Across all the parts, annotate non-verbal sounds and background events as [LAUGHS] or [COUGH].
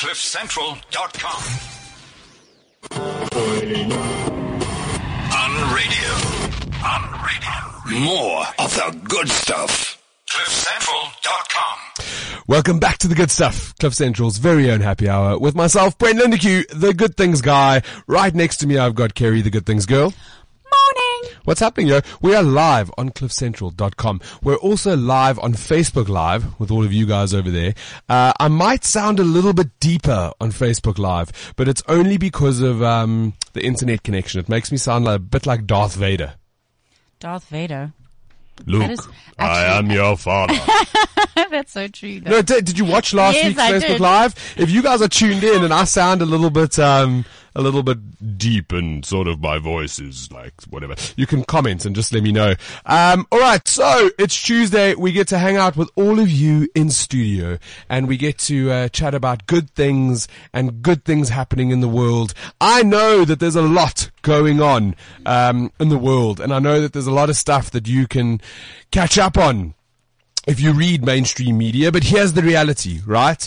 CliffCentral.com. On radio. On radio. More of the good stuff. CliffCentral.com. Welcome back to the good stuff. Cliff Central's very own happy hour with myself, Brent Lindeque, the good things guy. Right next to me, I've got Kerri, the good things girl. Morning. What's happening, yo? We are live on cliffcentral.com. We're also live on Facebook Live with all of you guys over there. Uh, I might sound a little bit deeper on Facebook Live, but it's only because of, um, the internet connection. It makes me sound like, a bit like Darth Vader. Darth Vader. Luke, is I am [LAUGHS] your father. [LAUGHS] That's so true. Though. No, did, did you watch last Yes, week's I Facebook did. Live? If you guys are tuned in and I sound a little bit, um, a little bit deep and sort of my voice is like whatever, you can comment and just let me know. Um, all right, so it's Tuesday. We get to hang out with all of you in studio and we get to uh, chat about good things and good things happening in the world. I know that there's a lot going on um, in the world, and I know that there's a lot of stuff that you can catch up on if you read mainstream media, but here's the reality, right?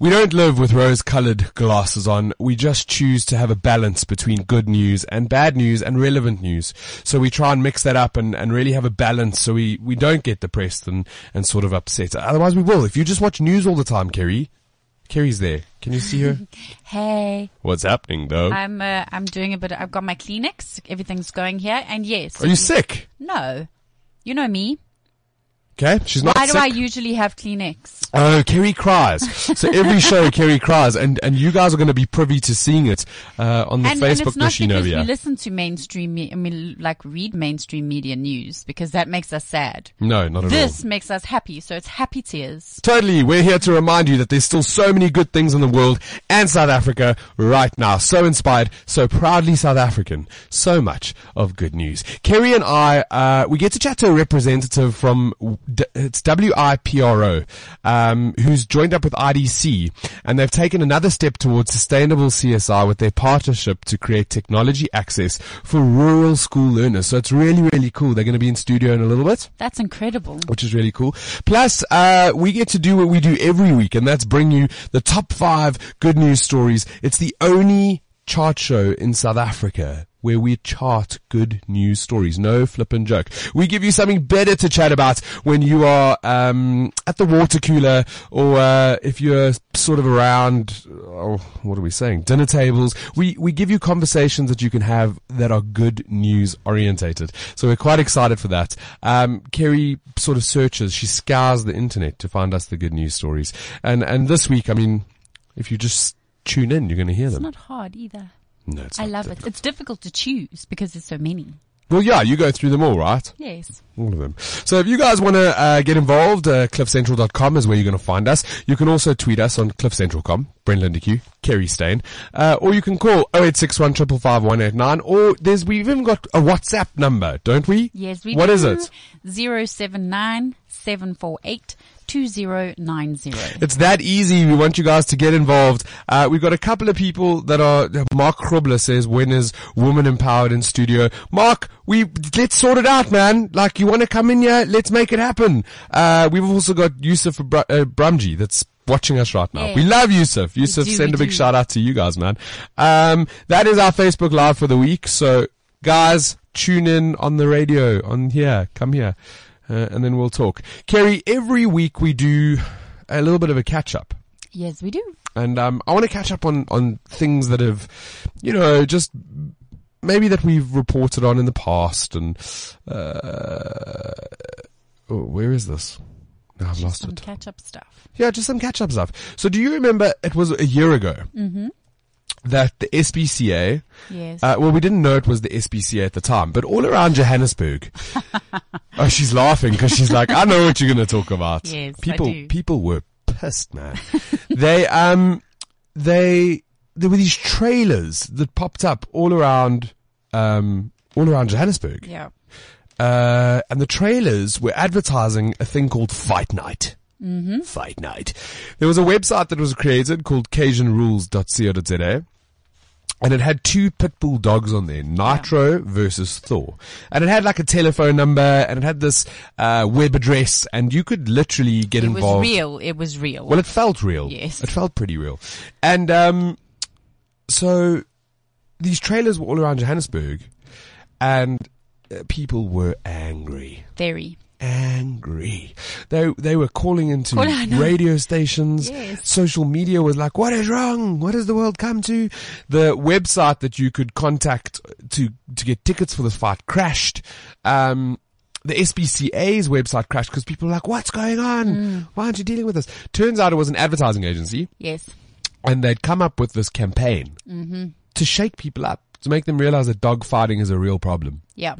We don't live with rose colored glasses on. We just choose to have a balance between good news and bad news and relevant news. So we try and mix that up and, and really have a balance so we, we don't get depressed and, and sort of upset. Otherwise we will. If you just watch news all the time, Kerri, Kerri's there. Can you see her? [LAUGHS] Hey, What's happening though? I'm uh, I'm doing a bit. I've got my Kleenex. Everything's going here, and yes. Are you sick? No. You know me. Okay, she's not Why do sick. I usually have Kleenex? Oh, Kerri cries. So every [LAUGHS] show, Kerri cries, and and you guys are going to be privy to seeing it uh, on the And, and Facebook it's not because we listen to mainstream. Me- I mean, like read mainstream media news because that makes us sad. No, not at all. This makes us happy, so it's happy tears. Totally. We're here to remind you that there's still so many good things in the world and South Africa right now. So inspired, so proudly South African. So much of good news. Kerri and I, uh, we get to chat to a representative from, it's WIPRO, um, who's joined up with IDC and they've taken another step towards sustainable CSR with their partnership to create technology access for rural school learners. So it's really, really cool. They're going to be in studio in a little bit That's incredible. which is really cool. Plus, uh, we get to do what we do every week, and that's bring you the top five good news stories. It's the only chart show in South Africa where we chart good news stories. No flippin' joke. We give you something better to chat about when you are um, at the water cooler or uh, if you're sort of around. Oh, what are we saying? Dinner tables. We we give you conversations that you can have that are good news orientated. So we're quite excited for that. Um, Kerri sort of searches. She scours the internet to find us the good news stories. And and this week, I mean, if you just tune in, you're going to hear It's them. It's not hard either. No, it's I love difficult. it. It's difficult to choose because there's so many. Well, yeah, you go through them all, right? Yes. All of them. So if you guys want to uh, get involved, uh, cliffcentral.com is where you're going to find us. You can also tweet us on cliffcentral.com, Brent Lindeque, Kerri Stain, uh, or you can call 0861 555 189, or there's, we've even got a WhatsApp number, don't we? Yes, we What do. is it? 079 748 2090. It's that easy. We want you guys to get involved. Uh, we've got a couple of people that are, Mark Krobler says, when is woman empowered in studio? Mark, we, let's sort it out, man. Like, you want to come in here? Let's make it happen. Uh, we've also got Yusuf Br- uh, Brumji that's watching us right now. Yeah. We love Yusuf. Yusuf, do, send a big do. shout out to you guys, man. Um, that is our Facebook Live for the week. So, guys, tune in on the radio, on here. Come here. Uh, and then we'll talk. Kerri, every week we do a little bit of a catch up. Yes, we do. And um, I want to catch up on, on things that have, you know, just maybe that we've reported on in the past. And uh, oh, where is this? No, I've lost Some it. catch up stuff. Yeah, just some catch up stuff. So, do you remember it was a year ago that the SPCA? Yes. Uh, well, we didn't know it was the SPCA at the time, but all around Johannesburg. [LAUGHS] oh, she's laughing because she's like, I know what you're going to talk about. Yes, I people, do. people were pissed, man. [LAUGHS] they, um, they, there were these trailers that popped up all around, um, all around Johannesburg. yeah. Uh, and the trailers were advertising a thing called Fight Night. Mm-hmm. Fight Night. There was a website that was created called CajunRules.co.za. and it had two pit bull dogs on there, Nitro versus Thor. And it had like a telephone number and it had this uh, web address and you could literally get involved. It was real. It was real. Well, it felt real. Yes. It felt pretty real. And um, so these trailers were all around Johannesburg and uh, people were angry Very. Angry. They they were calling into know. radio stations. Yes. Social media was like, "What is wrong? What has the world come to?" The website that you could contact to to get tickets for this fight crashed. Um, the SPCA's website crashed because people were like, "What's going on? Mm. Why aren't you dealing with this?" Turns out it was an advertising agency, Yes. and they'd come up with this campaign Mm-hmm. to shake people up, to make them realize that dog fighting is a real problem. Yeah.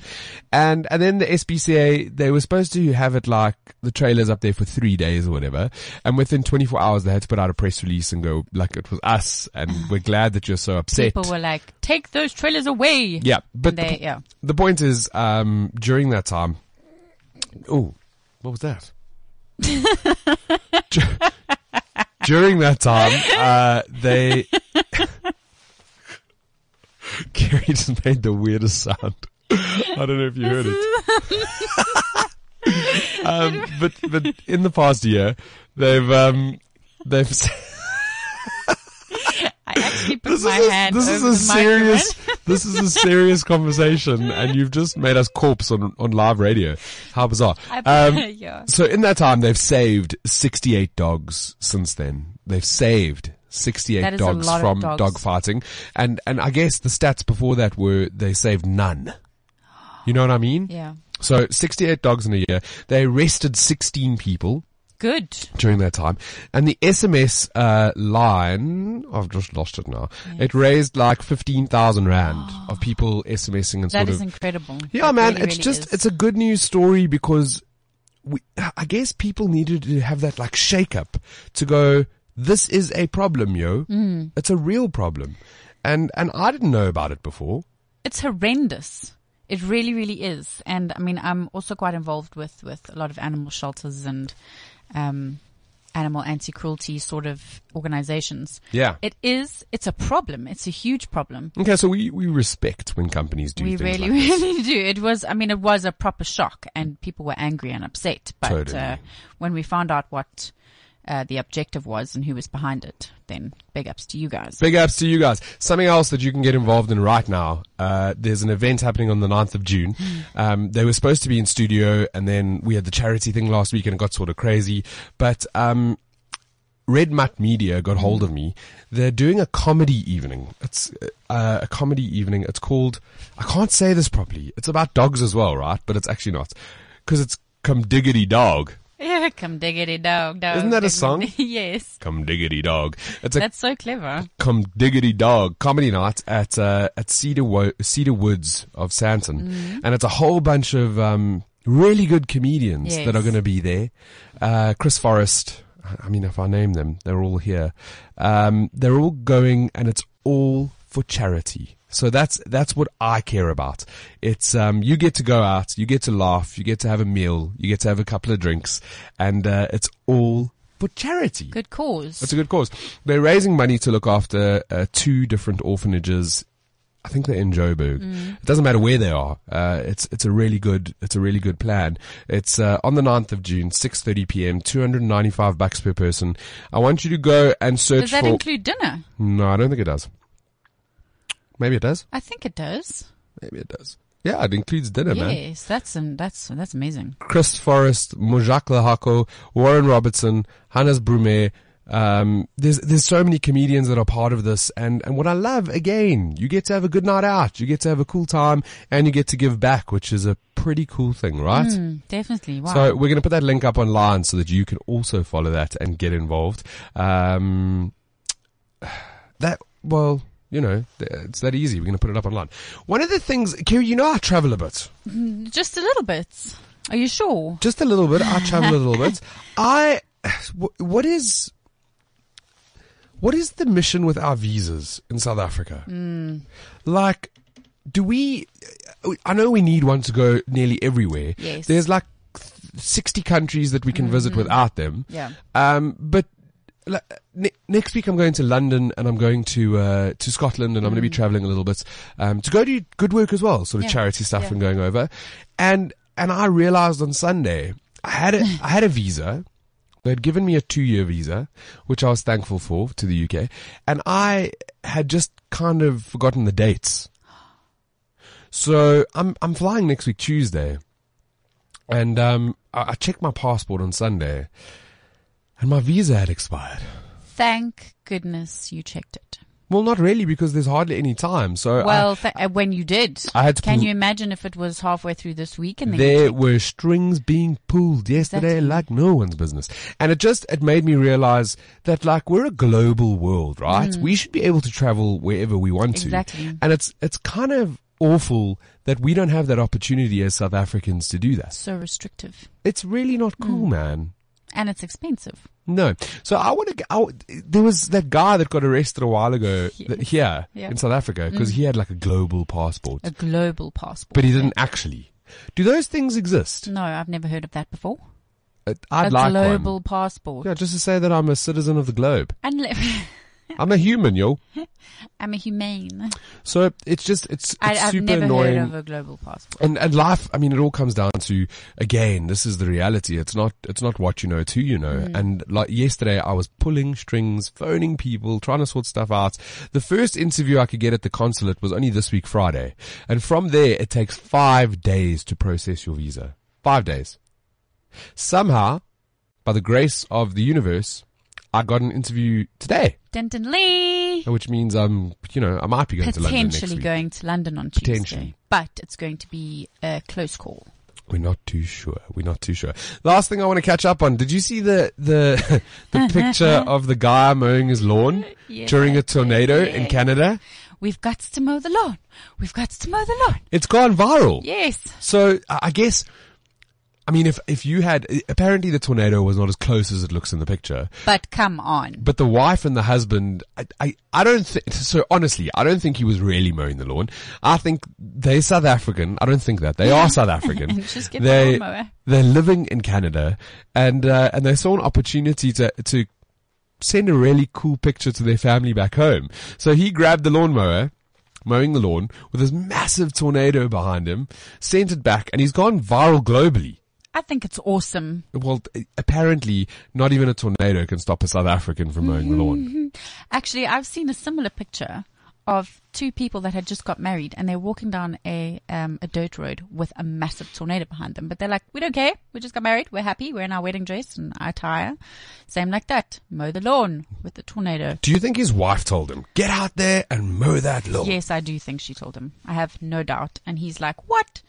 And and then the SPCA they were supposed to have it like the trailers up there for three days or whatever. And within 24 hours they had to put out a press release and go like it was us and [SIGHS] we're glad that you're so upset. People were like, take those trailers away. yeah, but They, the, yeah. the point is um during that time. Oh, what was that? [LAUGHS] During that time, uh, they. [LAUGHS] [LAUGHS] Gary just made the weirdest sound. I don't know if you heard it. [LAUGHS] um, but but in the past year, they've um, they've. [LAUGHS] I actually put This my is a, hand this is a serious this is a serious conversation, and you've just made us corpse on on live radio. How bizarre! Um, yeah. so in that time, they've saved 68 dogs since then. They've saved 68 That is a dogs from dogs. dog fighting. And, and I guess the stats before that were they saved none. You know what I mean? Yeah. So 68 dogs in a year. They arrested 16 people Good. during that time. And the SMS uh, line, I've just lost it now. It raised like 15,000 rand of people SMSing and That sort is of incredible. yeah, That man, really, it's really just is. it's a good news story because we, I guess people needed to have that like shake up to go. This is a problem, yo. Mm. It's a real problem, and and I didn't know about it before. it's horrendous. It really, really is. And I mean, I'm also quite involved with, with a lot of animal shelters and, um, animal anti-cruelty sort of organizations. Yeah. It is, it's a problem. It's a huge problem. Okay, so we we respect when companies do we things really, like this. [LAUGHS] really do. It was, I mean, it was a proper shock and people were angry and upset. But, Totally. uh, when we found out what, uh, the objective was and who was behind it, then big ups to you guys. Big ups to you guys. Something else that you can get involved in right now. Uh, there's an event happening on the 9th of June. Um, they were supposed to be in studio and then we had the charity thing last week and it got sort of crazy. But, um, Red Mutt Media got hold of me. They're doing a comedy evening. It's uh, a comedy evening. It's called, I can't say this properly. It's about dogs as well, right? But it's actually not. Cause it's Come Diggity Dog. Yeah, [LAUGHS] come diggity dog, dog. Isn't that a song? [LAUGHS] yes. Come Diggity Dog. It's a That's so clever. come diggity dog comedy night at uh, at Cedar Wo- Cedar Woods of Sandton, Mm. and it's a whole bunch of um, really good comedians Yes. that are going to be there. Uh, Chris Forrest. I mean, if I name them, they're all here. Um, they're all going, and it's all for charity. So that's that's what I care about. It's um, you get to go out, you get to laugh, you get to have a meal, you get to have a couple of drinks, and uh, it's all for charity. Good cause. It's a good cause. They're raising money to look after uh, two different orphanages. I think they're in Joburg. It doesn't matter where they are. Uh, it's it's a really good it's a really good plan. It's uh, on the 9th of June, 6:30 p.m. 295 bucks per person. I want you to go and search Does that for. include dinner? no, I don't think it does. Maybe it does. I think it does. Maybe it does. Yeah, it includes dinner, man. yes, that's um, that's that's amazing. Chris Forrest, Mojak Lehoko, Warren Robertson, Hannes Brümmer. Um, there's there's so many comedians that are part of this, and and what I love again, you get to have a good night out, you get to have a cool time, and you get to give back, which is a pretty cool thing, right? Mm, definitely. Wow. So we're going to put that link up online so that you can also follow that and get involved. Um, [SIGHS] that well, you know, it's that easy. We're going to put it up online. One of the things, Kerri, you know, I travel a bit. Mm, just a little bit. Are you sure? just a little bit. [LAUGHS] I travel a little bit. I, what is, what is the mission with our visas in South Africa? Mm. Like, do we? I know we need one to go nearly everywhere. Yes. There's like sixty countries that we can visit mm. without them. Yeah. Um, but like, ne- next week I'm going to London and I'm going to uh, to Scotland and I'm going to be traveling a little bit um, to go do good work as well, sort of Mm. Yeah. charity stuff Yeah. and going over. And and I realized on Sunday I had a [LAUGHS] I had a visa. They had given me a two year visa, which I was thankful for to the UK, and I had just kind of forgotten the dates. So I'm I'm flying next week Tuesday, and um, I, I checked my passport on Sunday, and my visa had expired. Thank goodness you checked it. Well, not really, because there's hardly any time. So I- Well, th- uh, when you did, I had to can pull- you imagine if it was halfway through this week and there were strings being pulled yesterday Exactly. like no one's business. And it just, it made me realize that like we're a global world, right? We should be able to travel wherever we want to. Mm. Exactly. And it's, it's kind of awful that we don't have that opportunity as South Africans to do that. so restrictive It's really not Mm. cool, man. and it's expensive. No. So I want to. There was that guy that got arrested a while ago that, here Yeah. in South Africa because he had like a global passport, A global passport. but he didn't actually. Do those things exist? No, I've never heard of that before. Uh, I'd a like global one. passport. Yeah, just to say that I'm a citizen of the globe. And [LAUGHS] I'm a human, yo. [LAUGHS] I'm a humane. So it's just it's, it's I, I've super never annoying. heard of a global passport. and and life i mean it all comes down to again this is the reality it's not it's not what you know it's who you know Mm. and like yesterday i was pulling strings phoning people trying to sort stuff out the first interview i could get at the consulate was only this week friday and from there it takes five days to process your visa five days somehow by the grace of the universe i got an interview today Denton Lee. which means i'm you know i might be going to london next Potentially week going to London on Tuesday. But it's going to be a close call. We're not too sure. We're not too sure. Last thing I want to catch up on. Did you see the the [LAUGHS] the picture of the guy mowing his lawn Yes, during a tornado in. Canada? We've got to mow the lawn. We've got to mow the lawn. It's gone viral. Yes. So I I guess, I mean, if if you had apparently the tornado was not as close as it looks in the picture, But come on. but the wife and the husband, I I, I don't think. So honestly, I don't think he was really mowing the lawn. I think they're South African. I don't think that they are South [LAUGHS] African. Just get the they lawnmower. they're living in Canada, and uh, and they saw an opportunity to to send a really cool picture to their family back home. So he grabbed the lawnmower. Mowing the lawn with this massive tornado behind him, sent it back, and he's gone viral globally. I think it's awesome. Well, apparently, not even a tornado can stop a South African from mowing the lawn. [LAUGHS] Actually, I've seen a similar picture of two people that had just got married and they're walking down a um, a dirt road with a massive tornado behind them. But they're like, we don't care. We just got married. We're happy. We're in our wedding dress and attire. Same like that. Mow the lawn with the tornado. Do you think his wife told him, get out there and mow that lawn? Yes, I do think she told him. I have no doubt. And he's like, what?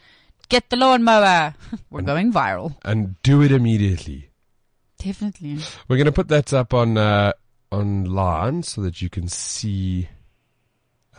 Get the lawnmower. [LAUGHS] We're going viral. And do it immediately. Definitely. We're going to put that up on, uh, online so that you can see,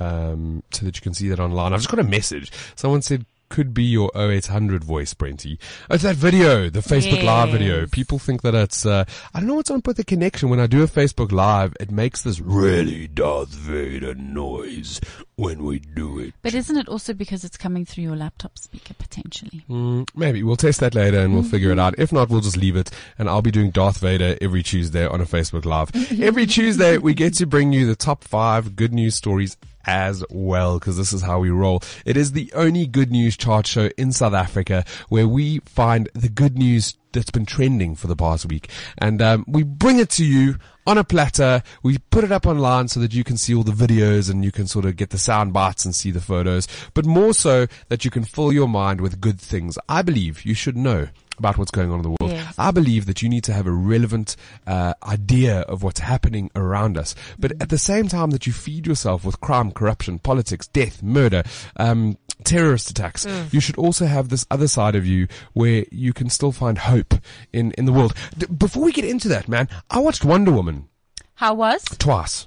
um, so that you can see that online. I've just got a message. Someone said, could be your 0800 voice, Brenty. It's that video, the Facebook Live video. People think that it's, uh, I don't know what's on with the connection. When I do a Facebook Live, it makes this really Darth Vader noise when we do it. But isn't it also because it's coming through your laptop speaker potentially? Mm, maybe we'll test that later and we'll figure it out. If not, we'll just leave it and I'll be doing Darth Vader every Tuesday on a Facebook Live. [LAUGHS] every Tuesday we get to bring you the top five good news stories as well because this is how we roll. It is the only good news chart show in South Africa where we find the good news that's been trending for the past week and um, we bring it to you on a platter. We put it up online so that you can see all the videos and you can sort of get the sound bites and see the photos, but more so that you can fill your mind with good things. I believe you should know about what's going on in the world. Yes. I believe that you need to have a relevant uh, idea of what's happening around us, but at the same time that you feed yourself with crime, corruption, politics, death, murder, um, terrorist attacks, you should also have this other side of you where you can still find hope in in the world. D- before we get into that, man, I watched Wonder Woman How was? twice.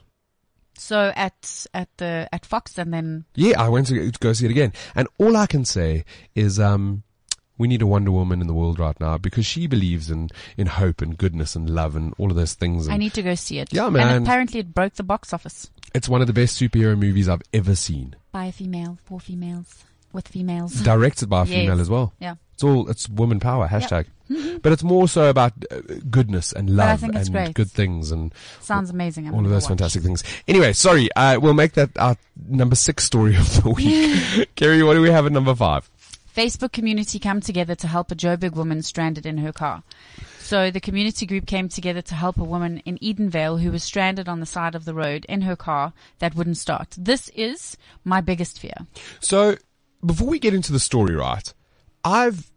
So at at the at Fox and then Yeah, I went to go see it again, and all I can say is, um, we need a Wonder Woman in the world right now because she believes in in hope and goodness and love and all of those things. I need to go see it. Yeah, man. And apparently it broke the box office. it's one of the best superhero movies I've ever seen. By a female, for females, with females. [LAUGHS] Directed by a Yes. female as well. Yeah. It's all it's woman power hashtag. but it's more so about uh, goodness and love and great. good things and Sounds amazing. I'm all of those watch. fantastic things. Anyway, sorry, uh, we'll make that our number six story of the week. [LAUGHS] [LAUGHS] Kerri, what do we have at number five? Facebook community come together to help a Joburg woman stranded in her car. So the community group came together to help a woman in Edenvale who was stranded on the side of the road in her car that wouldn't start. This is my biggest fear. So, before we get into the story, right, I've,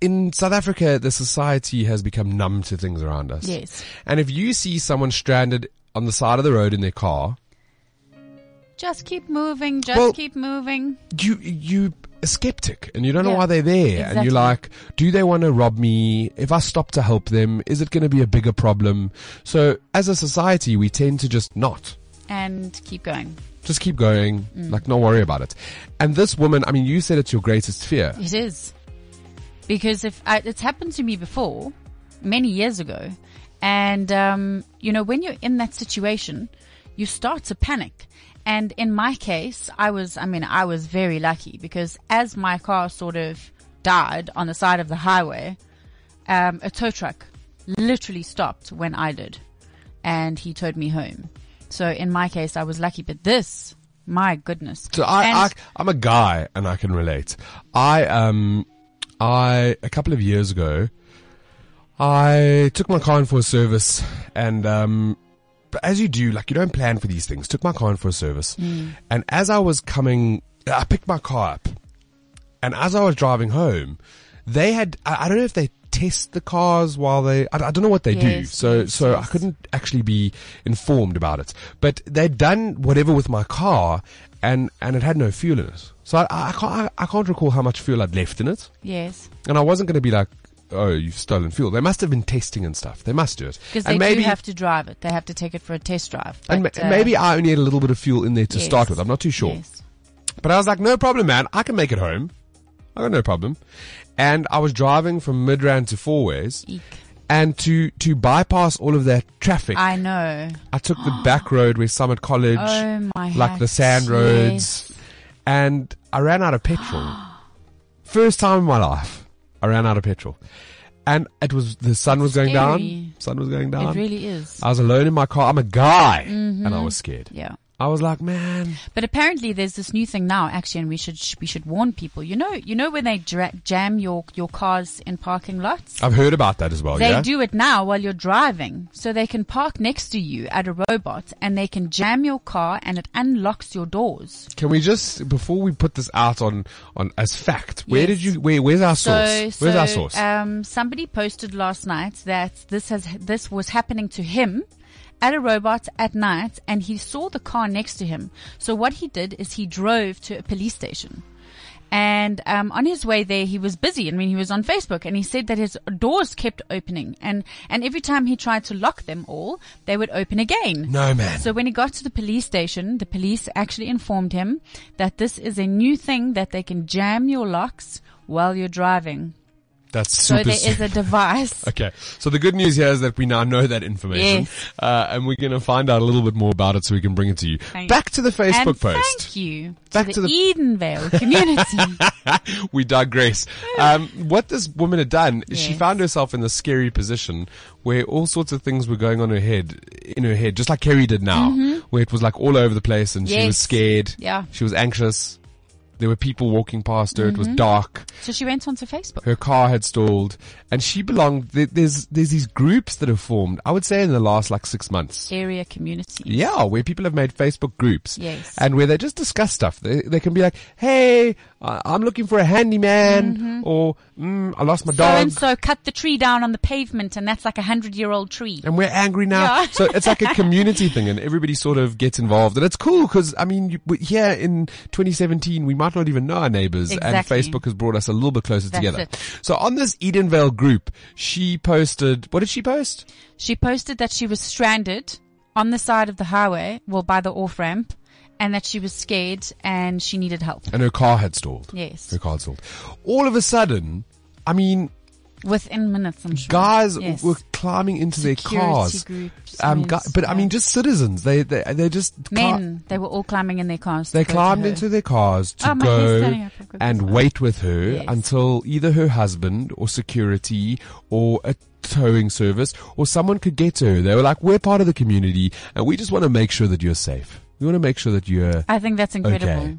in South Africa, the society has become numb to things around us. Yes. And if you see someone stranded on the side of the road in their car, Just keep moving. Just Well- keep moving. you, you, a skeptic and you don't know why they're there. And you're like, do they want to rob me? If I stop to help them, is it going to be a bigger problem? So as a society, we tend to just not. And keep going. Just keep going, Mm. like not worry about it. And this woman, I mean, you said it's your greatest fear. It is. Because if I, it's happened to me before, many years ago, and um, you know when you're in that situation, you start to panic. And in my case, I was, I mean, I was very lucky because as my car sort of died on the side of the highway, um, a tow truck literally stopped when I did, and he towed me home. So in my case, I was lucky. But this, my goodness. So I, I, I'm a guy and I can relate. I, um, I, a couple of years ago, I took my car in for a service and, um, as you do, like you don't plan for these things. Took my car in for a service mm. and as I was coming, I picked my car up and as I was driving home, they had, I, I don't know if they test the cars while they, I, I don't know what they do. Yes, So, yes, so I couldn't actually be informed about it. But they'd done whatever with my car and, and it had no fuel in it. So I, I can't, I, I can't recall how much fuel I'd left in it. Yes. And I wasn't going to be like, oh, you've stolen fuel. They must have been testing and stuff. They must do it. Because they maybe, do have to drive it. They have to take it for a test drive. and ma- uh, maybe I only had a little bit of fuel in there to yes. start with. I'm not too sure. Yes. But I was like, no problem, man. I can make it home. I got no problem. And I was driving from Midrand to Fourways. Eek. And to, to bypass all of that traffic, I, know. I took the back road where Summit College, Oh like the sand roads, Yes. and I ran out of petrol. [GASPS] First time in my life, I ran out of petrol. And it was, the sun was going down. Sun was going down. It really is. I was alone in my car. I'm a guy. Mm-hmm. And I was scared. Yeah. I was like, man. But apparently there's this new thing now actually and we should we should warn people. You know you know when they dra- jam your your cars in parking lots? I've heard about that as well, They yeah? do it now while you're driving. So they can park next to you at a robot and they can jam your car and it unlocks your doors. Can we just, before we put this out on, on as fact, where Yes. did you, where, where's our source? so where's our source? Um, somebody posted last night that this has this was happening to him at a robot at night, and he saw the car next to him. So what he did is he drove to a police station. And um, on his way there, he was busy. I mean, he was on Facebook, and he said that his doors kept opening, and and every time he tried to lock them all, they would open again. no, man. So when he got to the police station, the police actually informed him that this is a new thing that they can jam your locks while you're driving. That's So super there is a device. [LAUGHS] Okay. So the good news here is that we now know that information. Yes. Uh, and we're going to find out a little bit more about it so we can bring it to you. Thank- Back to the Facebook and post. thank you Back to to the, the- Edenvale community. [LAUGHS] we digress. Um, what this woman had done, is she found herself in the scary position where all sorts of things were going on her head, in her head, just like Kerri did now, where it was like all over the place and she was Mm-hmm. Scared. Yeah. She was anxious. There were people walking past her. It Mm-hmm. was dark. so she went onto Facebook. her car had stalled and she belonged there's there's these groups that have formed i would say in the last like six months Area community. yeah where people have made facebook groups Yes. and where they just discuss stuff they, they can be like hey I- i'm looking for a handyman or mm, i lost my So dog and so cut the tree down on the pavement, and that's like a hundred year old tree. and we're angry now. Yeah. So it's like a [LAUGHS] community thing and everybody sort of gets involved and it's cool because I mean, you, here in 2017, we might not even know our neighbors Exactly. and Facebook has brought us a little bit closer That's together. it. So on this Edenvale group, she posted, what did she post? She posted that she was stranded on the side of the highway, well, by the off ramp, and that she was scared and she needed help. And her car had stalled. Yes. Her car had stalled. All of a sudden, I mean, Within minutes, I'm sure. Guys Yes. were climbing into Security their cars. groups. Um, yes, gu- but I mean, just citizens. They they they just cli- men. They were all climbing in their cars. They climbed into their cars to Oh, go standing up. I've got and goosebumps. wait with her Yes. until either her husband or security or a towing service or someone could get to her. They were like, "We're part of the community, and we just want to make sure that you're safe. We want to make sure that you're." I think that's incredible. Okay.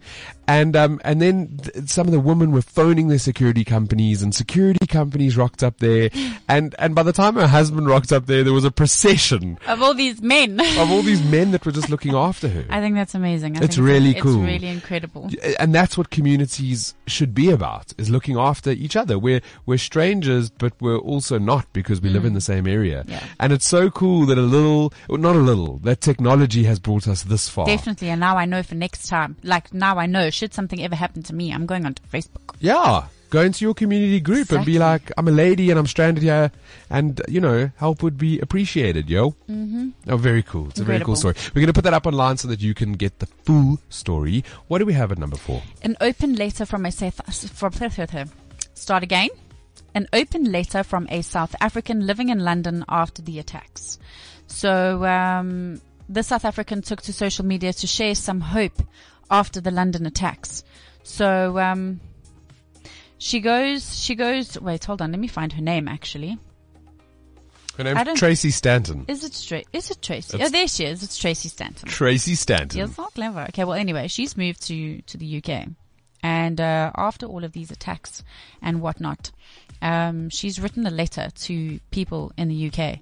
And um and then th- some of the women were phoning their security companies and security companies rocked up there and and by the time her husband rocked up there there was a procession Of all these men. of all these men that were just [LAUGHS] looking after her. I think that's amazing. I It's really it's, cool. It's really incredible. and that's what communities should be about is looking after each other we're we're strangers but we're also not because we live in the same area Mm. Yeah. and it's so cool that a little well, not a little that technology has brought us this far Definitely. And now I know for next time, like now I know, should something ever happen to me, I'm going onto Facebook. yeah go into your community group and be like i'm a lady and i'm stranded here and you know help would be appreciated yo mm-hmm. oh very cool it's a very cool story we're going to put that up online so that you can get the full story what do we have at number four An open letter from a South, from, [LAUGHS] start again. An open letter from a South African living in London after the attacks. So, um, the South African took to social media to share some hope after the London attacks. So, um, she goes, she goes, wait, hold on, let me find her name actually. her name's tracy stanton Is it straight? Is it Tracy? It's- oh, there she is. It's Tracy Stanton. tracy stanton You're so clever. Okay, well, anyway, she's moved to to the UK, and uh, after all of these attacks and whatnot, um, she's written a letter to people in the UK.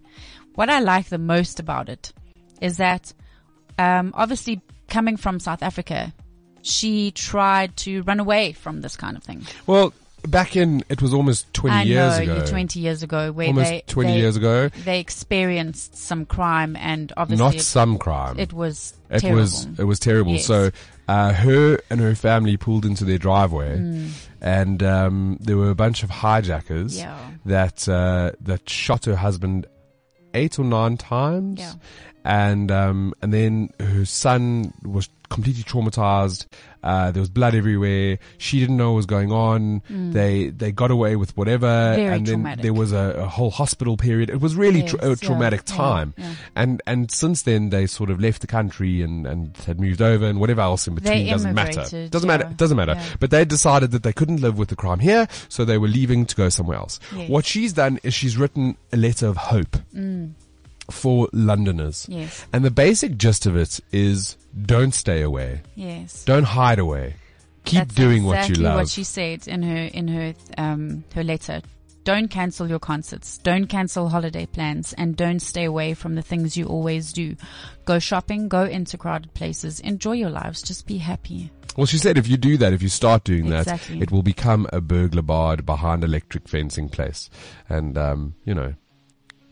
What I like the most about it is that, um, obviously, coming from South Africa, she tried to run away from this kind of thing. Well, back in it was almost twenty I years know, ago. 20 years ago, where almost they twenty they, years ago. they experienced some crime, and obviously Not it, some crime. it was it terrible. was it was terrible. Yes. So uh, her and her family pulled into their driveway, and um, there were a bunch of hijackers Mm. Yeah. that uh, that shot her husband eight or nine times. Yeah. And um, and then her son was completely traumatized. Uh, there was blood everywhere. She didn't know what was going on. They they got away with whatever, Mm. Very and then traumatic. there was a, a whole hospital period. It was really Yes, tra- a traumatic yeah, time. yeah. And and since then they sort of left the country and, and had moved over and whatever else in between They doesn't matter. Doesn't matter. yeah, Doesn't matter. yeah. But they decided that they couldn't live with the crime here, so they were leaving to go somewhere else. Yes. What she's done is she's written a letter of hope for Londoners. Yes. And the basic gist of it is don't stay away. Yes. Don't hide away. Keep That's doing exactly what you love. what she said in her in her um her letter. Don't cancel your concerts. Don't cancel holiday plans, and don't stay away from the things you always do. Go shopping. Go into crowded places. Enjoy your lives. Just be happy. Well, she said if you do that, if you start doing Exactly. that, it will become a burglar bard behind electric fencing place. And, um, you know,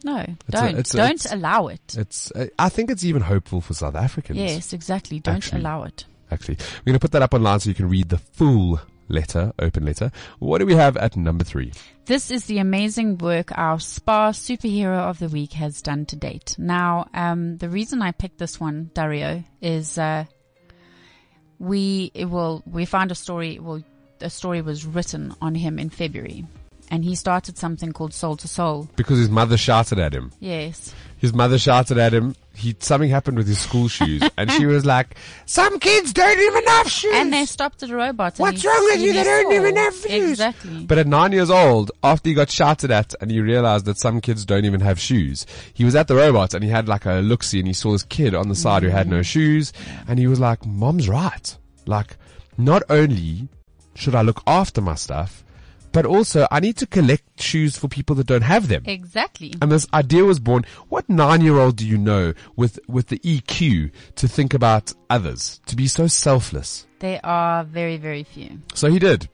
No, a- don't it's don't it's- allow it. it's, uh, I think it's even hopeful for South Africans. Yes, exactly. Don't Actually. allow it. Actually, we're going to put that up online so you can read the full letter, open letter. What do we have at number three? This is the amazing work our spa superhero of the week has done to date. Now, um, the reason I picked this one, Dario, is uh, we will we found a story. Well, a story was written on him in February, and he started something called Soul to Soul. Because his mother shouted at him. Yes, His mother shouted at him. He something happened with his school shoes, [LAUGHS] and she was like, "Some kids don't even have shoes." and they stopped at a robot. What's wrong with you? They don't even have shoes. Exactly. But at nine years old, after he got shouted at and he realized that some kids don't even have shoes, he was at the robot and he had like a look-see and he saw this kid on the side who Mm. had no shoes and he was like, mom's right. Like, not only should I look after my stuff, but also I need to collect shoes for people that don't have them. exactly. And this idea was born. What nine-year-old do you know with, with the EQ to think about others, to be so selfless? They are very, very few. So he did.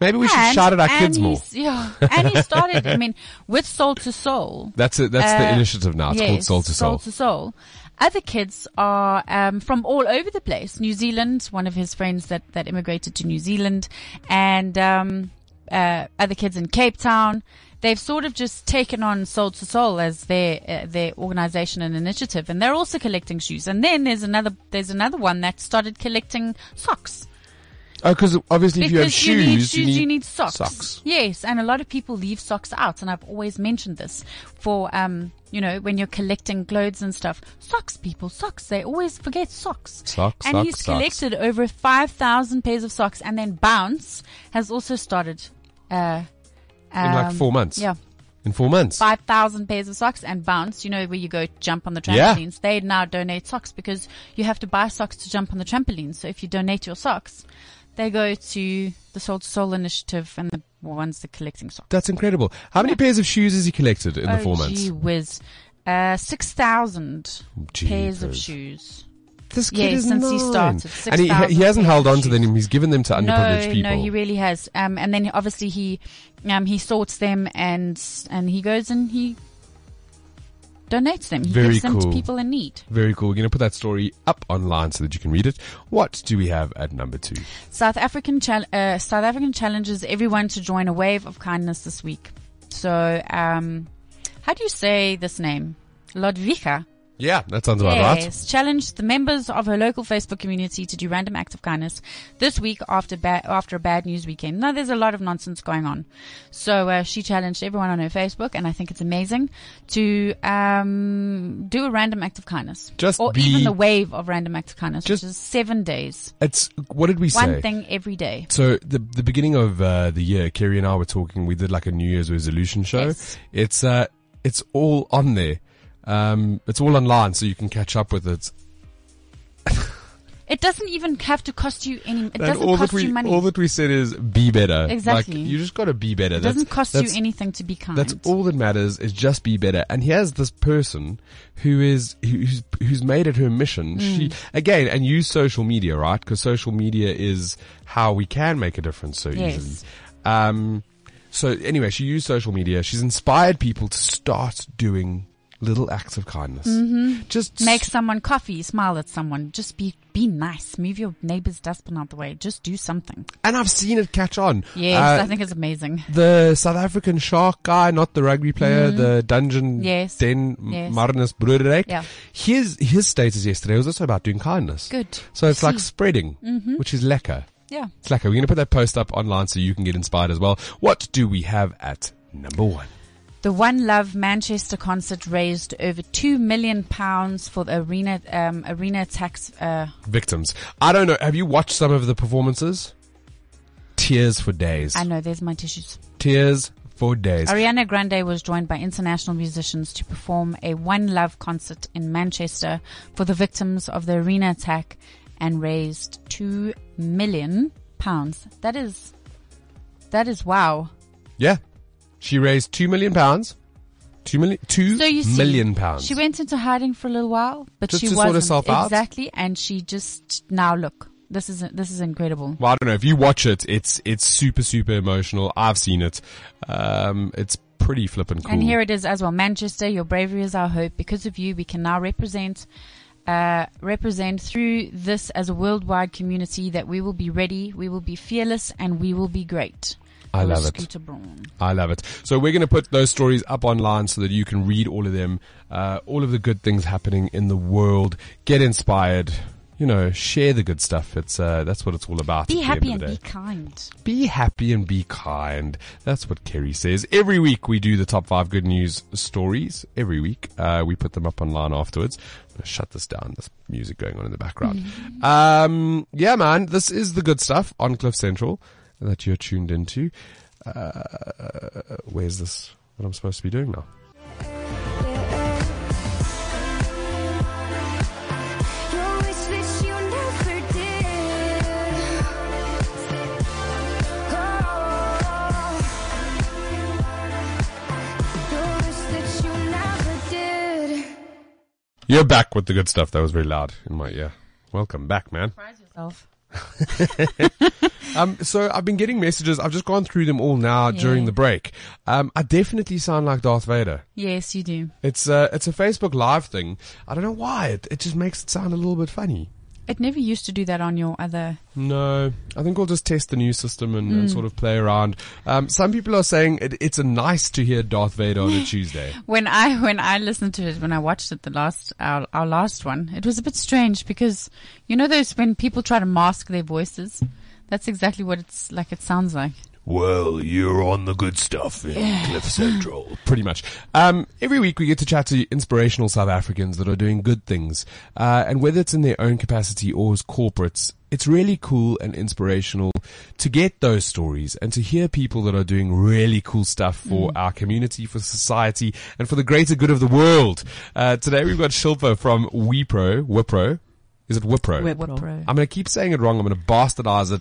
Maybe we should shout at our and kids more. Yeah, and he started. I mean, with Soul to Soul. That's it. That's the Uh, initiative now. It's called Soul to Soul. to Soul. Other kids are um, from all over the place. New Zealand, one of his friends that, that immigrated to New Zealand, and um, uh, other kids in Cape Town. They've sort of just taken on Soul to Soul as their uh, their organization and initiative, and they're also collecting shoes. And then there's another there's another one that started collecting socks. Oh, because obviously if you have you need shoes, shoes, you need, socks. socks. Yes, and a lot of people leave socks out, and I've always mentioned this for, um, you know, when you're collecting clothes and stuff. Socks, people, socks. They always forget socks. Socks, And socks, he's socks. collected over 5,000 pairs of socks, and then Bounce has also started, uh, In like um, four months. Yeah. In four months. 5,000 pairs of socks and bounce, you know, where you go jump on the Yeah. They now donate socks because you have to buy socks to jump on the trampolines. So if you donate your socks, they go to the Soul to Soul initiative and the ones that are collecting socks. That's incredible. How many pairs of shoes has he collected in the oh, four months? gee whiz. Uh, 6,000 pairs of shoes. This kid Yeah, is since he nine. started, and he, he hasn't held on to them. He's given them to underprivileged no, people. no, he really has. Um, and then obviously he, um, he sorts them and, and he goes and he donates them. He Very gives them cool. to people in need. Very cool. We're going to put that story up online so that you can read it. What do we have at number two? South African chal- uh, South African challenges everyone to join a wave of kindness this week. So, um, how do you say this name? Lodvika. Yeah, that sounds about right. Yes, challenged the members of her local Facebook community to do random acts of kindness this week after ba- after a bad news weekend. Now, there's a lot of nonsense going on, so uh, she challenged everyone on her Facebook, and I think it's amazing to um, do a random act of kindness, Just or be- even the wave of random acts of kindness, Just- which is seven days, It's what did we say? one thing every day. So the the beginning of uh, the year, Kerri and I were talking. We did like a New Year's resolution show. Yes. It's uh, it's all on there. Um, it's all online, so you can catch up with it. It doesn't even have to cost you any. It And doesn't all cost that we you money. all that we said is be better. Exactly. Like, you just got to be better. it That's- doesn't cost you anything to be kind. That's all that matters is just be better. And here's this person who is who's who's made it her mission. She again and use social media, right? Because social media is how we can make a difference so Yes. easily. Um, so anyway, she used social media. She's inspired people to start doing little acts of kindness. Mm-hmm. Just Make someone coffee, smile at someone, just be be nice. Move your neighbor's dustbin out the way. Just do something. and I've seen it catch on. Yes, Uh, I think it's amazing. the South African shark guy, not the rugby player, the dungeon Mm-hmm. Yes. den Yes. Marnus Broodryk. Yeah. His his status yesterday was also about doing kindness. Good. So it's like See. spreading, which is lekker. Yeah. It's lekker. We're going to put that post up online so you can get inspired as well. What do we have at number one? The One Love Manchester concert raised over two million pounds for the arena um, arena tax. Uh, Victims. I don't know. Have you watched some of the performances? Tears for days. I know there's my tissues. Tears for days. Ariana Grande was joined by international musicians to perform a One Love concert in Manchester for the victims of the arena attack and raised two million pounds. That is, that is wow. Yeah. She raised two million pounds. Two million, two So you see, million pounds. She went into hiding for a little while, but Just she wasn't herself out? exactly, and she just now look. This is this is incredible. Well, I don't know. If you watch it, it's it's super super emotional. I've seen it. Um, it's pretty flippin' cool. And here it is as well. Manchester, your bravery is our hope. Because of you, we can now represent, uh, represent through this as a worldwide community that we will be ready, we will be fearless, and we will be great. I love it. I love it. So we're going to put those stories up online so that you can read all of them, uh, all of the good things happening in the world. Get inspired. You know, share the good stuff. It's uh, that's what it's all about. Be happy and be kind. be happy and be kind. That's what Kerri says. Every week we do the top five good news stories. Every week uh, we put them up online afterwards. Shut this down. There's music going on in the background. Um, yeah, man, this is the good stuff on Cliff Central that you're tuned into. Uh, where's this? What I'm supposed to be doing now? Your wish that you never did. Oh. Your wish that you never did. You're back with the good stuff. That was very loud in my ear. Welcome back, man. Surprise yourself. [LAUGHS] Um, so I've been getting messages. I've just gone through them all now during the break. Um, I definitely sound like Darth Vader. Yes, you do. It's a, it's a Facebook Live thing. I don't know why. It, it just makes it sound a little bit funny. It never used to do that on your other. No, I think we'll just test the new system and, Mm. and sort of play around. Um, some people are saying it, it's a nice to hear Darth Vader on a [LAUGHS] Tuesday. When I when I listened to it, when I watched it, the last our, our last one, it was a bit strange because you know those when people try to mask their voices, That's exactly what it's like. It sounds like. Well, you're on the good stuff in Cliff Central. [LAUGHS] Pretty much. Um, every week we get to chat to inspirational South Africans that are doing good things. Uh, and whether it's in their own capacity or as corporates, it's really cool and inspirational to get those stories and to hear people that are doing really cool stuff for our community, for society, and for the greater good of the world. Uh, today we've got Shilpa from Wipro. Wipro. Is it Wipro? Wipro. I'm going to keep saying it wrong. I'm going to bastardize it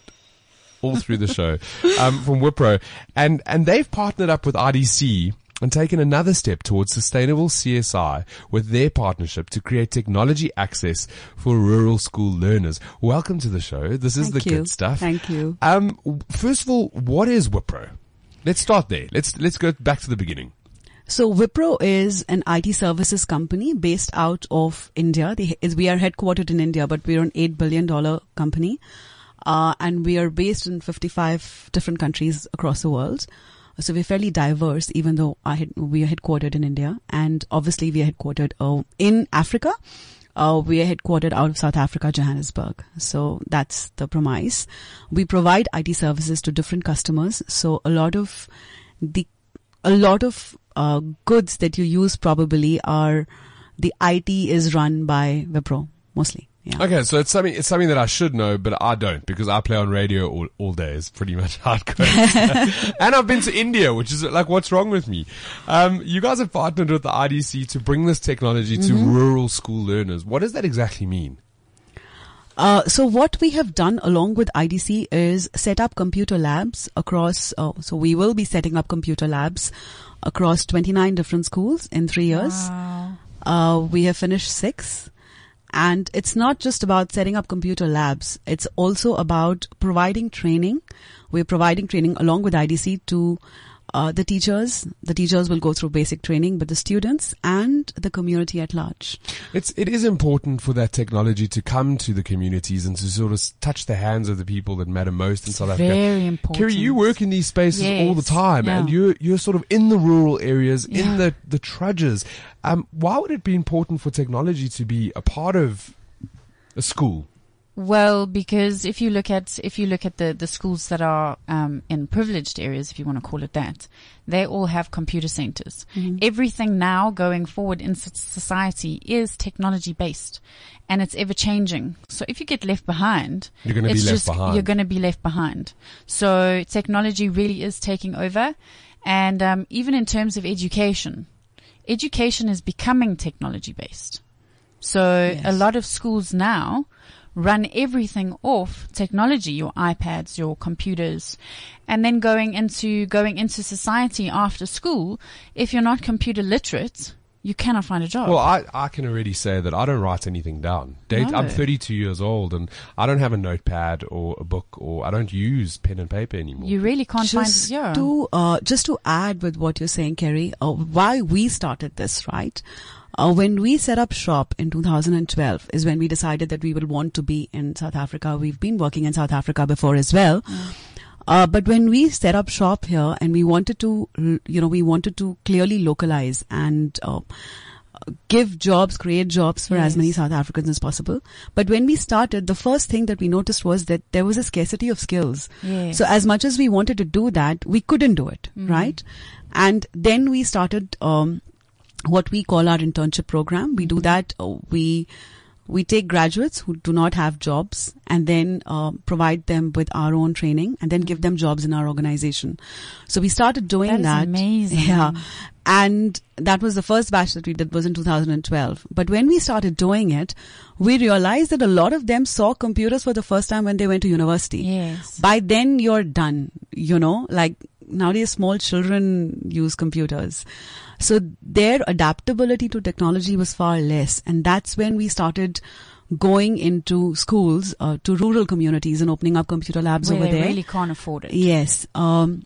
all through the show um, from Wipro, and and they've partnered up with IDC and taken another step towards sustainable CSI with their partnership to create technology access for rural school learners. Welcome to the show. This is Thank the you. good stuff. Thank you. Um, first of all, what is Wipro? Let's start there. Let's let's go back to the beginning. So Wipro is an IT services company based out of India. They, is, we are headquartered in India, but we're an $8 billion company. Uh, and we are based in 55 different countries across the world. So we're fairly diverse, even though I had, we are headquartered in India. And obviously we are headquartered uh, in Africa. Uh, we are headquartered out of South Africa, Johannesburg. So that's the premise. We provide IT services to different customers. So a lot of the a lot of uh, goods that you use probably are the IT is run by Wipro mostly. Yeah. Okay, so it's something it's something that I should know, but I don't because I play on radio all, all day. It's pretty much [LAUGHS] hardcore. [LAUGHS] and I've been to India, which is like, what's wrong with me? Um, you guys have partnered with the IDC to bring this technology to rural school learners. What does that exactly mean? Uh, so what we have done along with IDC is set up computer labs across. Uh, so we will be setting up computer labs across 29 different schools in three years. Wow. Uh, we have finished six. And it's not just about setting up computer labs. It's also about providing training. We're providing training along with IDC to uh, the teachers. The teachers will go through basic training, but the students and the community at large. It's it is important for that technology to come to the communities and to sort of touch the hands of the people that matter most in South Africa. Very important. Kerri, you work in these spaces all the time, yeah. and you're you're sort of in the rural areas, in the the trudges. Um, why would it be important for technology to be a part of a school? Well, because if you look at if you look at the the schools that are um, in privileged areas, if you want to call it that, they all have computer centers. Everything now going forward in society is technology based, and it's ever changing. So if you get left behind, You're gonna be it's left just, behind. You're going to be left behind. So technology really is taking over, and um, even in terms of education, education is becoming technology based. So a lot of schools now run everything off technology, your iPads, your computers, and then going into going into society after school. If you're not computer literate, you cannot find a job. Well, I, I can already say that I don't write anything down. Date, I'm 32 years old and I don't have a notepad or a book or I don't use pen and paper anymore. you really can't just find yeah. to uh, just to add with what you're saying, Kerri, uh, why we started this, right? Uh, when we set up shop in 2012 is when we decided that we will want to be in South Africa. We've been working in South Africa before as well. Uh, but when we set up shop here and we wanted to, you know, we wanted to clearly localize and, uh, give jobs, create jobs for as many South Africans as possible. But when we started, the first thing that we noticed was that there was a scarcity of skills. Yes. So as much as we wanted to do that, we couldn't do it, right? And then we started um, what we call our internship program. We do that. Uh, we we take graduates who do not have jobs and then uh, provide them with our own training and then give them jobs in our organization. So we started doing That that. amazing. Yeah. And that was the first batch that we did was in 2012. But when we started doing it, we realized that a lot of them saw computers for the first time when they went to university yes. by then you're done you know like nowadays small children use computers so their adaptability to technology was far less and that's when we started going into schools uh, to rural communities and opening up computer labs Where over they there really can't afford it. Yes. Um,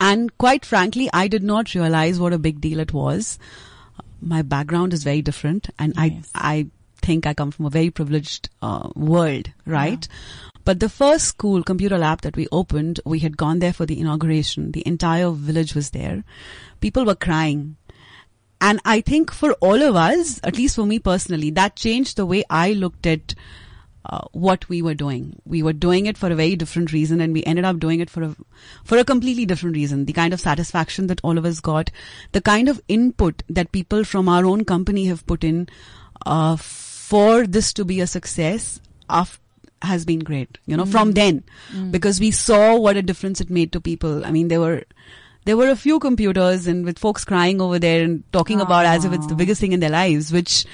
and quite frankly, I did not realize what a big deal it was. My background is very different and Yes. I, I think I come from a very privileged, uh, world, right? But the first school computer lab that we opened, we had gone there for the inauguration. The entire village was there. People were crying. And I think for all of us, at least for me personally, that changed the way I looked at uh, what we were doing. We were doing it for a very different reason and we ended up doing it for a, for a completely different reason. The kind of satisfaction that all of us got, the kind of input that people from our own company have put in, uh, for this to be a success af- has been great, you know, hmm. from then, hmm. because we saw what a difference it made to people. I mean, there were, there were a few computers and with folks crying over there and talking about as if it's the ah. biggest thing in their lives, which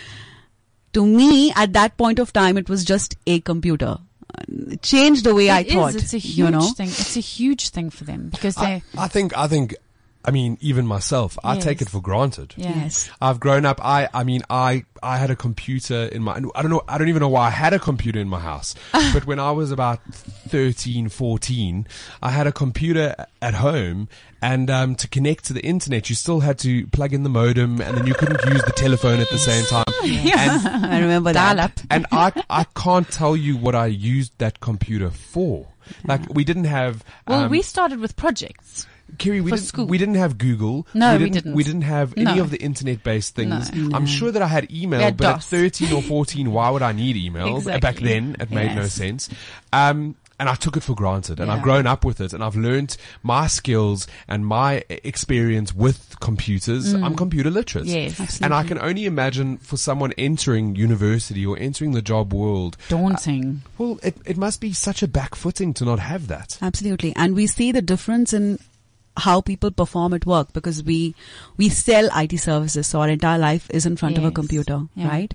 to me at that point of time it was just a computer. It changed the way I It is, thought. It's a huge you know? thing. It's a huge thing for them because they. I, I think, I think, I mean, even myself, I take it for granted. Yes. I've grown up. I, I mean, I, I had a computer in my, I don't know, I don't even know why I had a computer in my house. [LAUGHS] but when I was about 13, 14, I had a computer at home and, um, to connect to the internet, you still had to plug in the modem and then you couldn't use the telephone at the same time. [LAUGHS] And, I remember that. Dial up. and I, [LAUGHS] I can't tell you what I used that computer for. Like, we didn't have, Well, um, we started with projects. Kerri, we didn't, school. we didn't have Google. No, we we didn't. We didn't have any No. of the internet-based things. No. I'm sure that I had email, had but at 13 or 14, why would I need email? Exactly. Back then, it made no sense. Um, and I took it for granted, and I've grown up with it, and I've learned my skills and my experience with computers. I'm computer literate, Mm. Yes. and I can only imagine for someone entering university or entering the job world, Daunting. well, it, it must be such a backfooting to not have that. Absolutely. And we see the difference in how people perform at work because we, we sell IT services. So our entire life is in front of a computer, Yeah. right?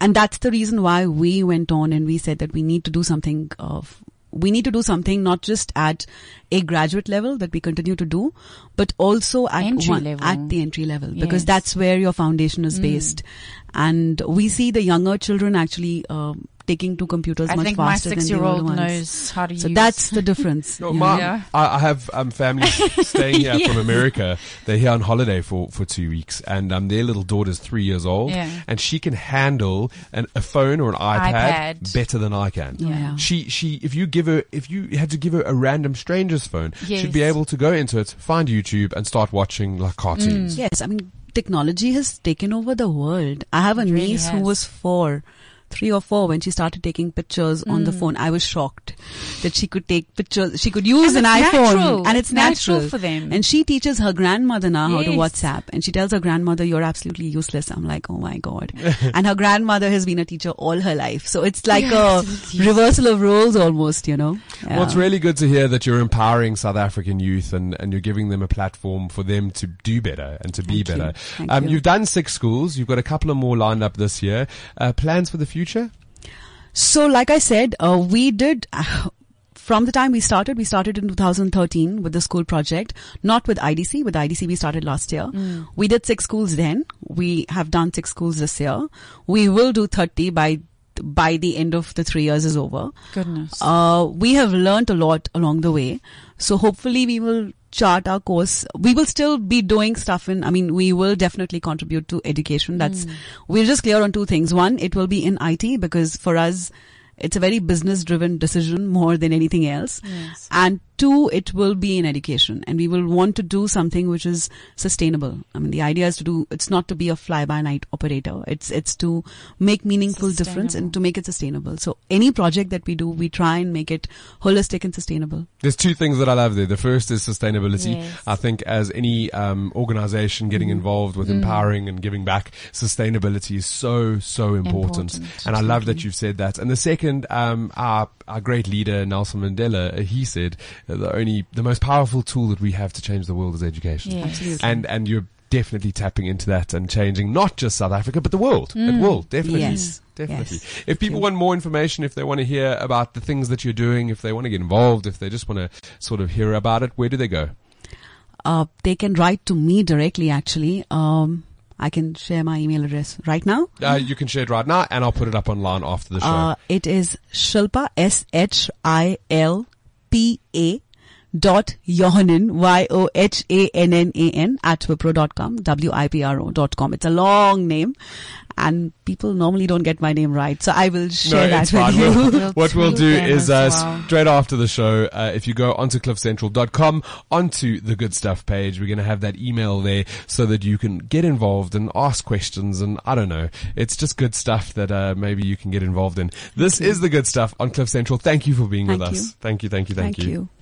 And that's the reason why we went on and we said that we need to do something of, we need to do something not just at a graduate level that we continue to do, but also at Entry one, level. at the entry level because Yes. Mm. that's where your foundation is based. And we see the younger children actually, um, taking to computers I much think my faster than the older six-year-old ones. knows how to So use. that's the difference. [LAUGHS] No, Yeah. my, Yeah. I, I have um, family [LAUGHS] staying here Yeah. from America. They're here on holiday for, for two weeks, and um, their little daughter's three years old, Yeah. and she can handle an, a phone or an iPad, iPad. better than I can. Yeah. She she if you give her if you had to give her a random stranger's phone, she'd be able to go into it, find YouTube, and start watching like cartoons. Yes, I mean, technology has taken over the world. I have a really niece who was four, three or four when she started taking pictures on Mm. the phone. I was shocked that she could take pictures. She could use And an iPhone natural. and it's, It's natural natural for them. And she teaches her grandmother now how to WhatsApp and she tells her grandmother, you're absolutely useless. I'm like, oh my God. [LAUGHS] and her grandmother has been a teacher all her life. So it's like Yeah, a absolutely. reversal of roles almost, you know. Well, it's really good to hear that you're empowering South African youth and, and you're giving them a platform for them to do better and to be you. better. Um, you. You've done six schools. You've got a couple of more lined up this year. Uh, plans for the future? So, like I said, uh, we did. From the time we started, we started in 2013 with the school project, not with IDC. With IDC, we started last year. We did six schools then. We have done six schools this year. We will do 30 by by the end of the three years is over. Goodness. Uh, we have learned a lot along the way. So hopefully we will chart our course. We will still be doing stuff in, I mean, we will definitely contribute to education. That's, hmm. we're just clear on two things. One, it will be in IT because for us, it's a very business driven decision more than anything else. Yes. And two, it will be in education and we will want to do something which is sustainable. I mean, the idea is to do, it's not to be a fly by night operator. It's, it's to make meaningful difference and to make it sustainable. So any project that we do, we try and make it holistic and sustainable. There's two things that I love there. The first is sustainability. Yes. I think as any um, organization getting involved with empowering and giving back, sustainability is so so important. Important. And I love that you've said that. And the second, um, our our great leader Nelson Mandela, uh, he said uh, the only the most powerful tool that we have to change the world is education. Yes. Absolutely. And and you're definitely tapping into that and changing not just South Africa but the world. It will definitely. Yes. Definitely. Yes. If people want more information, if they want to hear about the things that you're doing, if they want to get involved, if they just want to sort of hear about it, where do they go? Uh, they can write to me directly actually. Um, I can share my email address right now. Uh, you can share it right now, and I'll put it up online after the show. Uh, it is Shilpa, S-H-I-L-P-A dot Yohannan, Y-O-H-A-N-N-A-N at wipro.com, W-I-P-R-O dot com. It's a long name and people normally don't get my name right. So I will share that with fine. you. We'll- We'll what we'll do is uh, well. straight after the show, uh, if you go onto cliffcentral.com, onto the good stuff page, we're going to have that email there so that you can get involved and ask questions. And I don't know, it's just good stuff that uh, maybe you can get involved in. This is the good stuff on Cliff Central. Thank you for being with Thank us. Thank you, thank you, thank, Thank you. But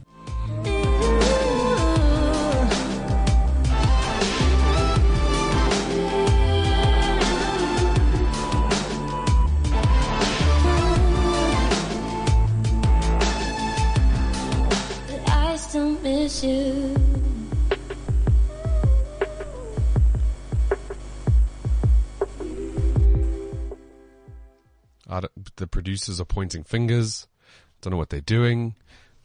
producers are pointing fingers. Don't know what they're doing.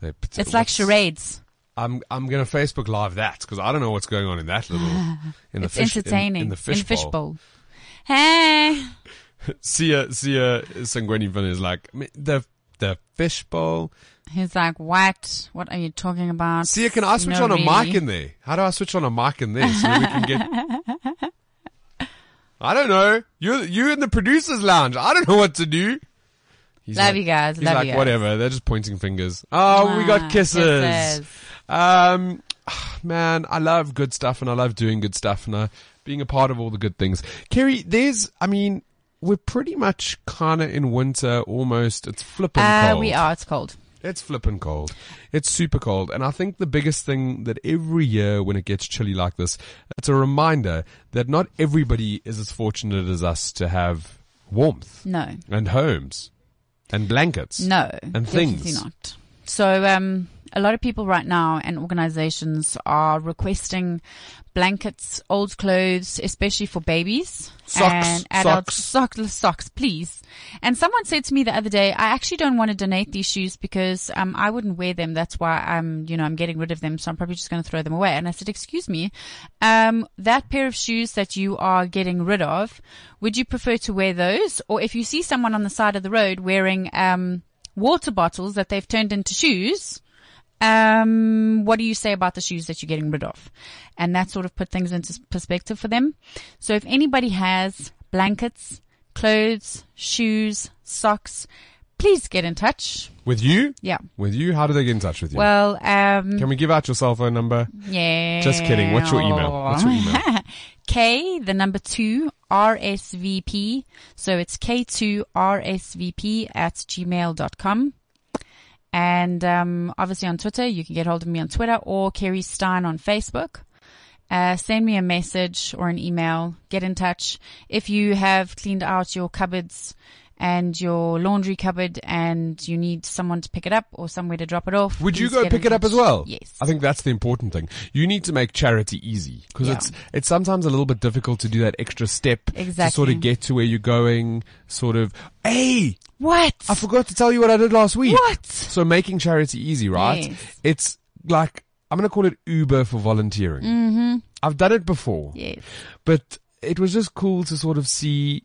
They It's like charades. I'm I'm gonna Facebook Live that because I don't know what's going on in that little [LAUGHS] in the It's fish in- entertaining. in, the fish, bowl. bowl. Hey. [LAUGHS] Sia is like the the fish bowl. He's like, what? What are you talking about? Sia, can I switch No, on a mic in there? How do I switch on a mic in there so we can get? [LAUGHS] I don't know. You you in the producers lounge. I don't know what to do. He's Love like- you guys. He's Love like you guys. whatever. They're just pointing fingers. Oh, we Ah, got kisses. kisses. Um, [SIGHS] man, I love good stuff and I love doing good stuff and uh, being a part of all the good things. Kerri, there's, I mean, we're pretty much kind of in winter almost. It's flipping Uh, cold. we are. It's cold. It's flipping cold. It's super cold. And I think the biggest thing that every year when it gets chilly like this, it's a reminder that not everybody is as fortunate as us to have warmth No. and homes and blankets. No, And definitely things. not. So, um, a lot of people right now and organizations are requesting blankets, old clothes, especially for babies Socks, and adults. socks. Socks, socks, please. And someone said to me the other day, I actually don't want to donate these shoes because um, I wouldn't wear them. That's why I'm, you know, I'm getting rid of them. So I'm probably just going to throw them away. And I said, excuse me, um, that pair of shoes that you are getting rid of, would you prefer to wear those? Or if you see someone on the side of the road wearing um, water bottles that they've turned into shoes, um, what do you say about the shoes that you're getting rid of? And that sort of put things into perspective for them. So if anybody has blankets, clothes, shoes, socks, please get in touch. With you? Yeah. With you? How do they get in touch with you? Well, um, Can we give out your cell phone number? yeah. Just kidding. What's your email? What's your email? [LAUGHS] K, the number two, RSVP. So it's K2RSVP at gmail.com. And, um, obviously on Twitter, you can get hold of me on Twitter or Kerri Stein on Facebook. Uh, send me a message or an email. Get in touch. If you have cleaned out your cupboards and your laundry cupboard and you need someone to pick it up or somewhere to drop it off. Would you go pick it up as well? Yes. I think that's the important thing. You need to make charity easy because Yeah. it's it's sometimes a little bit difficult to do that extra step to sort of get to where you're going. Sort of, hey, What? I forgot to tell you what I did last week. What? So making charity easy, right? Yes. It's like I'm going to call it Uber for volunteering. Mm-hmm. I've done it before. Yes. but it was just cool to sort of see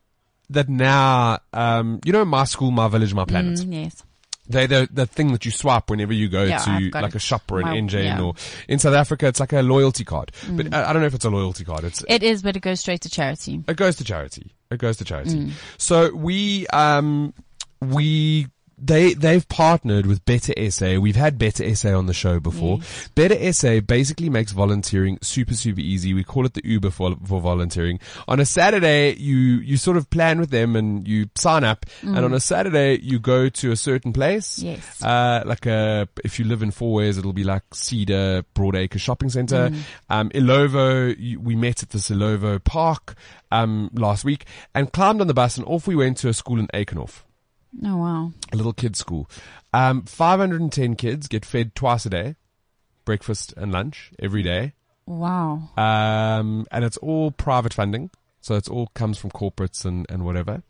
that now, um, you know, my school, my village, my planet. Mm, yes. They the the thing that you swipe whenever you go Yeah, to like it. a shop or an My- engine yeah. Mm. or in South Africa it's like a loyalty card. But uh, I, I don't know if it's a loyalty card. It's It is, but it goes straight to charity. it goes to charity. It goes to charity. Mm. So we um we they they've partnered with Better SA. We've had Better SA on the show before. Better SA basically makes volunteering super super easy. We call it the Uber for for volunteering. On a Saturday, you you sort of plan with them and you sign up. And on a Saturday, you go to a certain place. Mm. Yes. Uh, like a, if you live in Fourways, it'll be like Cedar Broadacre Shopping Centre. Mm. Um, Ilovo, you- we met at this Ilovo Park, um, last week and climbed on the bus and off we went to a school in Eikenhof, Oh wow. a little kids school. Um, 510 kids get fed twice a day, breakfast and lunch every day. Wow. Um, and it's all private funding. So it's all comes from corporates and, and whatever.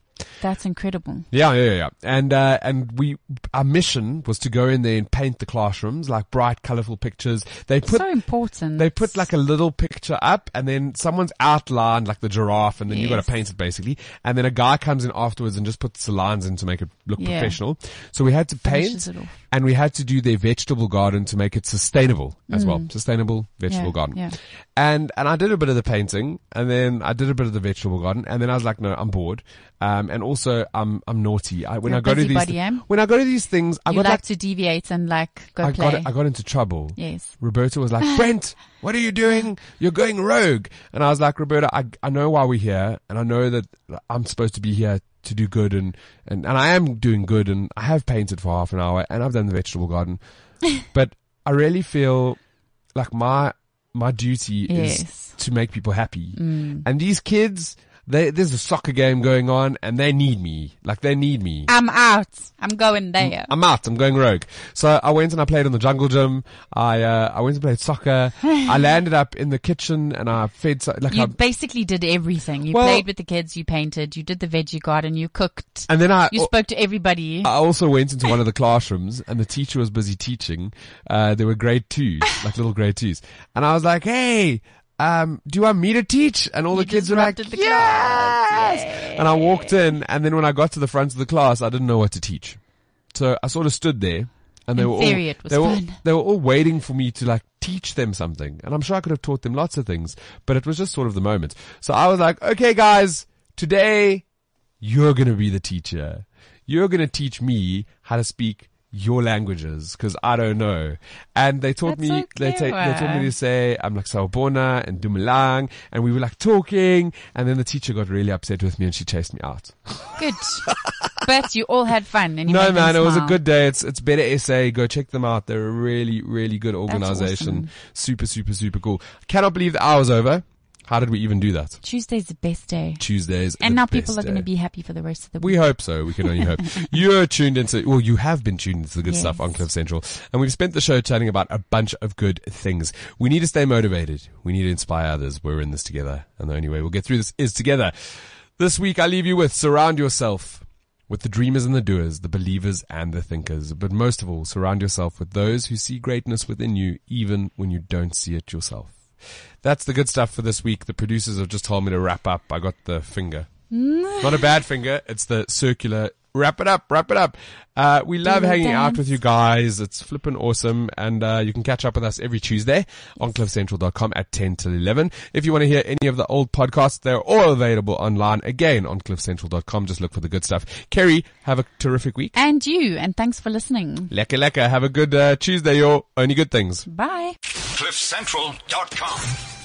That's incredible. Yeah, yeah, yeah. And, uh, and we, our mission was to go in there and paint the classrooms, like bright, colorful pictures. They put, so important. they put like a little picture up and then someone's outlined like the giraffe and then you've got to paint it basically. And then a guy comes in afterwards and just puts the lines in to make it look Yeah. professional. So we had to paint Finishes it off. and we had to do their vegetable garden to make it sustainable as well. Sustainable vegetable Mm. Yeah, garden. yeah. And, and I did a bit of the painting and then I did a bit of the vegetable garden and then I was like, no, I'm bored. Um, Um, and also I'm, I'm naughty. I, when You're I go to these, thi- eh? when I go to these things, I You got like like, to deviate and like go I play. got, I got into trouble. yes. Roberta was like, [LAUGHS] Brent, what are you doing? You're going rogue. And I was like, Roberta, I, I know why we're here and I know that I'm supposed to be here to do good and, and, and I am doing good and I have painted for half an hour and I've done the vegetable garden. [LAUGHS] but I really feel like my, my duty Yes. is to make people happy. Mm. And these kids, they, there's a soccer game going on and they need me. Like they need me. I'm out. I'm going there. I'm out. I'm going rogue. So I went and I played on the jungle gym. I uh, I went and played soccer. [SIGHS] I landed up in the kitchen and I fed so, like You I, basically did everything. You Well- played with the kids, you painted, you did the veggie garden, you cooked, and then I you spoke to everybody. I also went into one of the [LAUGHS] classrooms and the teacher was busy teaching. Uh, there were grade twos, like little grade twos, and I was like, "Hey." Um, do you want me to teach? And all the kids were like, the yes! And I walked in and then when I got to the front of the class, I didn't know what to teach. So I sort of stood there and they In were theory, all, it was they were, fun. they were all waiting for me to like teach them something. And I'm sure I could have taught them lots of things, but it was just sort of the moment. So I was like, okay guys, today you're going to be the teacher. You're going to teach me how to speak your languages because I don't know. And they taught That's me, so they, ta- they taught me to say, I'm like Sawubona and Dumelang. And we were like talking. And then the teacher got really upset with me and she chased me out. Good. but you all had fun and you No, man, it was a good day. It's, it's Better SA. Go check them out. They're a really, really good organization. awesome. Super, super, super cool. Cannot believe the hour's over. How did we even do that? Tuesday's the best day. Tuesdays. And now people are going to be happy for the rest of the week. We hope so. We can only hope. [LAUGHS] You're tuned into, well, you have been tuned into the good Yes. stuff on Cliff Central. And we've spent the show chatting about a bunch of good things. We need to stay motivated. We need to inspire others. We're in this together. And the only way we'll get through this is together. This week I leave you with surround yourself with the dreamers and the doers, the believers and the thinkers. But most of all, surround yourself with those who see greatness within you, even when you don't see it yourself. That's the good stuff for this week. The producers have just told me to wrap up. I got the finger. Mm. Not a bad finger. It's the circular. Wrap it up. Wrap it up. Uh, we love the hanging out with you guys. It's flippin' awesome. And, uh, you can catch up with us every Tuesday on cliffcentral.com at 10 till 11. If you want to hear any of the old podcasts, they're all available online again on cliffcentral.com. Just look for the good stuff. Kerri, have a terrific week. And you, and thanks for listening. Lekker lekker. Have a good, uh, Tuesday, yo. Only good things. Bye. CliffCentral.com.